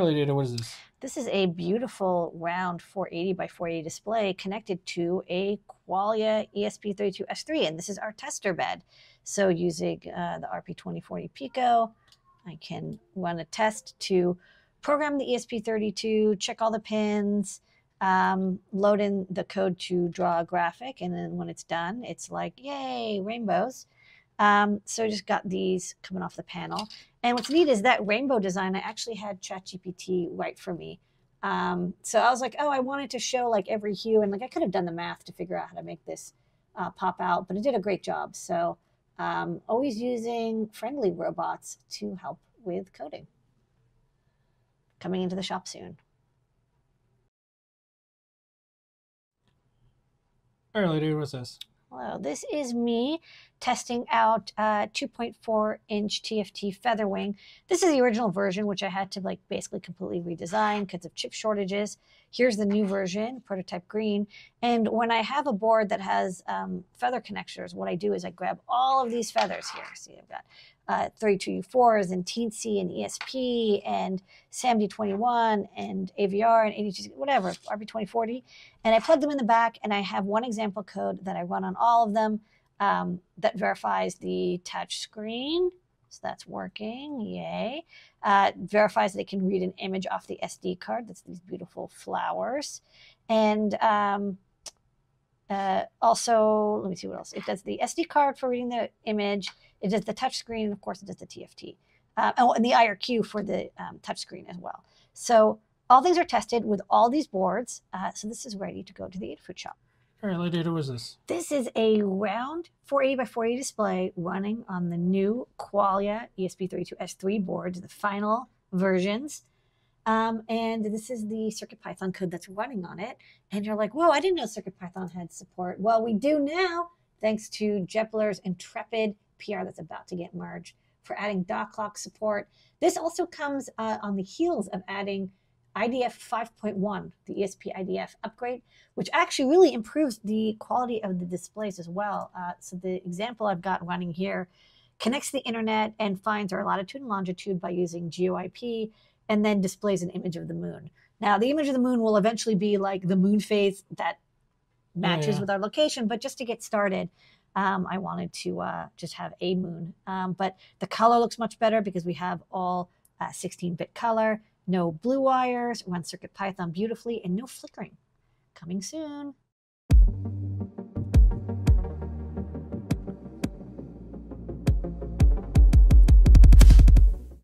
Ladyada, what is this? This is a beautiful round 480 by 480 display connected to a Qualia ESP32S3, and this is our tester bed. So using uh, the RP2040 Pico, I can run a test to program the ESP32, check all the pins, um, load in the code to draw a graphic, and then when it's done, it's like, yay, rainbows. Um, so I just got these coming off the panel. And what's neat is that rainbow design, I actually had ChatGPT write for me. Um, so I was like, oh, I wanted to show like every hue. And like I could have done the math to figure out how to make this uh, pop out, but it did a great job. So um, always using friendly robots to help with coding. Coming into the shop soon. Ladyada, what's this? Hello, this is me testing out uh, 2.4 inch TFT Featherwing. This is the original version, which I had to like basically completely redesign because of chip shortages. Here's the new version, prototype green. And when I have a board that has um, feather connectors, what I do is I grab all of these feathers here. See, I've got uh, 32U4s and Teensy and ESP and SAMD21 and AVR and 82, whatever, RP2040. And I plug them in the back and I have one example code that I run on all of them um, that verifies the touch screen. So that's working, yay. Uh, verifies it can read an image off the SD card. That's these beautiful flowers. And um, uh, also, let me see what else. It does the SD card for reading the image. It does the touch screen, and of course, it does the TFT. Uh, oh, and the IRQ for the um, touch screen as well. So all things are tested with all these boards. Uh, so this is ready to go to the Adafruit shop. All right, what data was this? This is a round 480 by 480 display running on the new Qualia ESP32S3 boards, the final versions. Um, and this is the CircuitPython code that's running on it. And you're like, whoa, I didn't know CircuitPython had support. Well, we do now, thanks to Jepler's Intrepid PR that's about to get merged for adding dot clock support. This also comes uh, on the heels of adding IDF 5.1, the ESP IDF upgrade, which actually really improves the quality of the displays as well. Uh, so the example I've got running here connects to the internet and finds our latitude and longitude by using GeoIP and then displays an image of the moon. Now, the image of the moon will eventually be like the moon phase that matches oh, yeah. with our location, but just to get started, um, I wanted to uh, just have a moon. Um, but the color looks much better because we have all 16-bit uh, color, no blue wires, runs CircuitPython beautifully, and no flickering. Coming soon.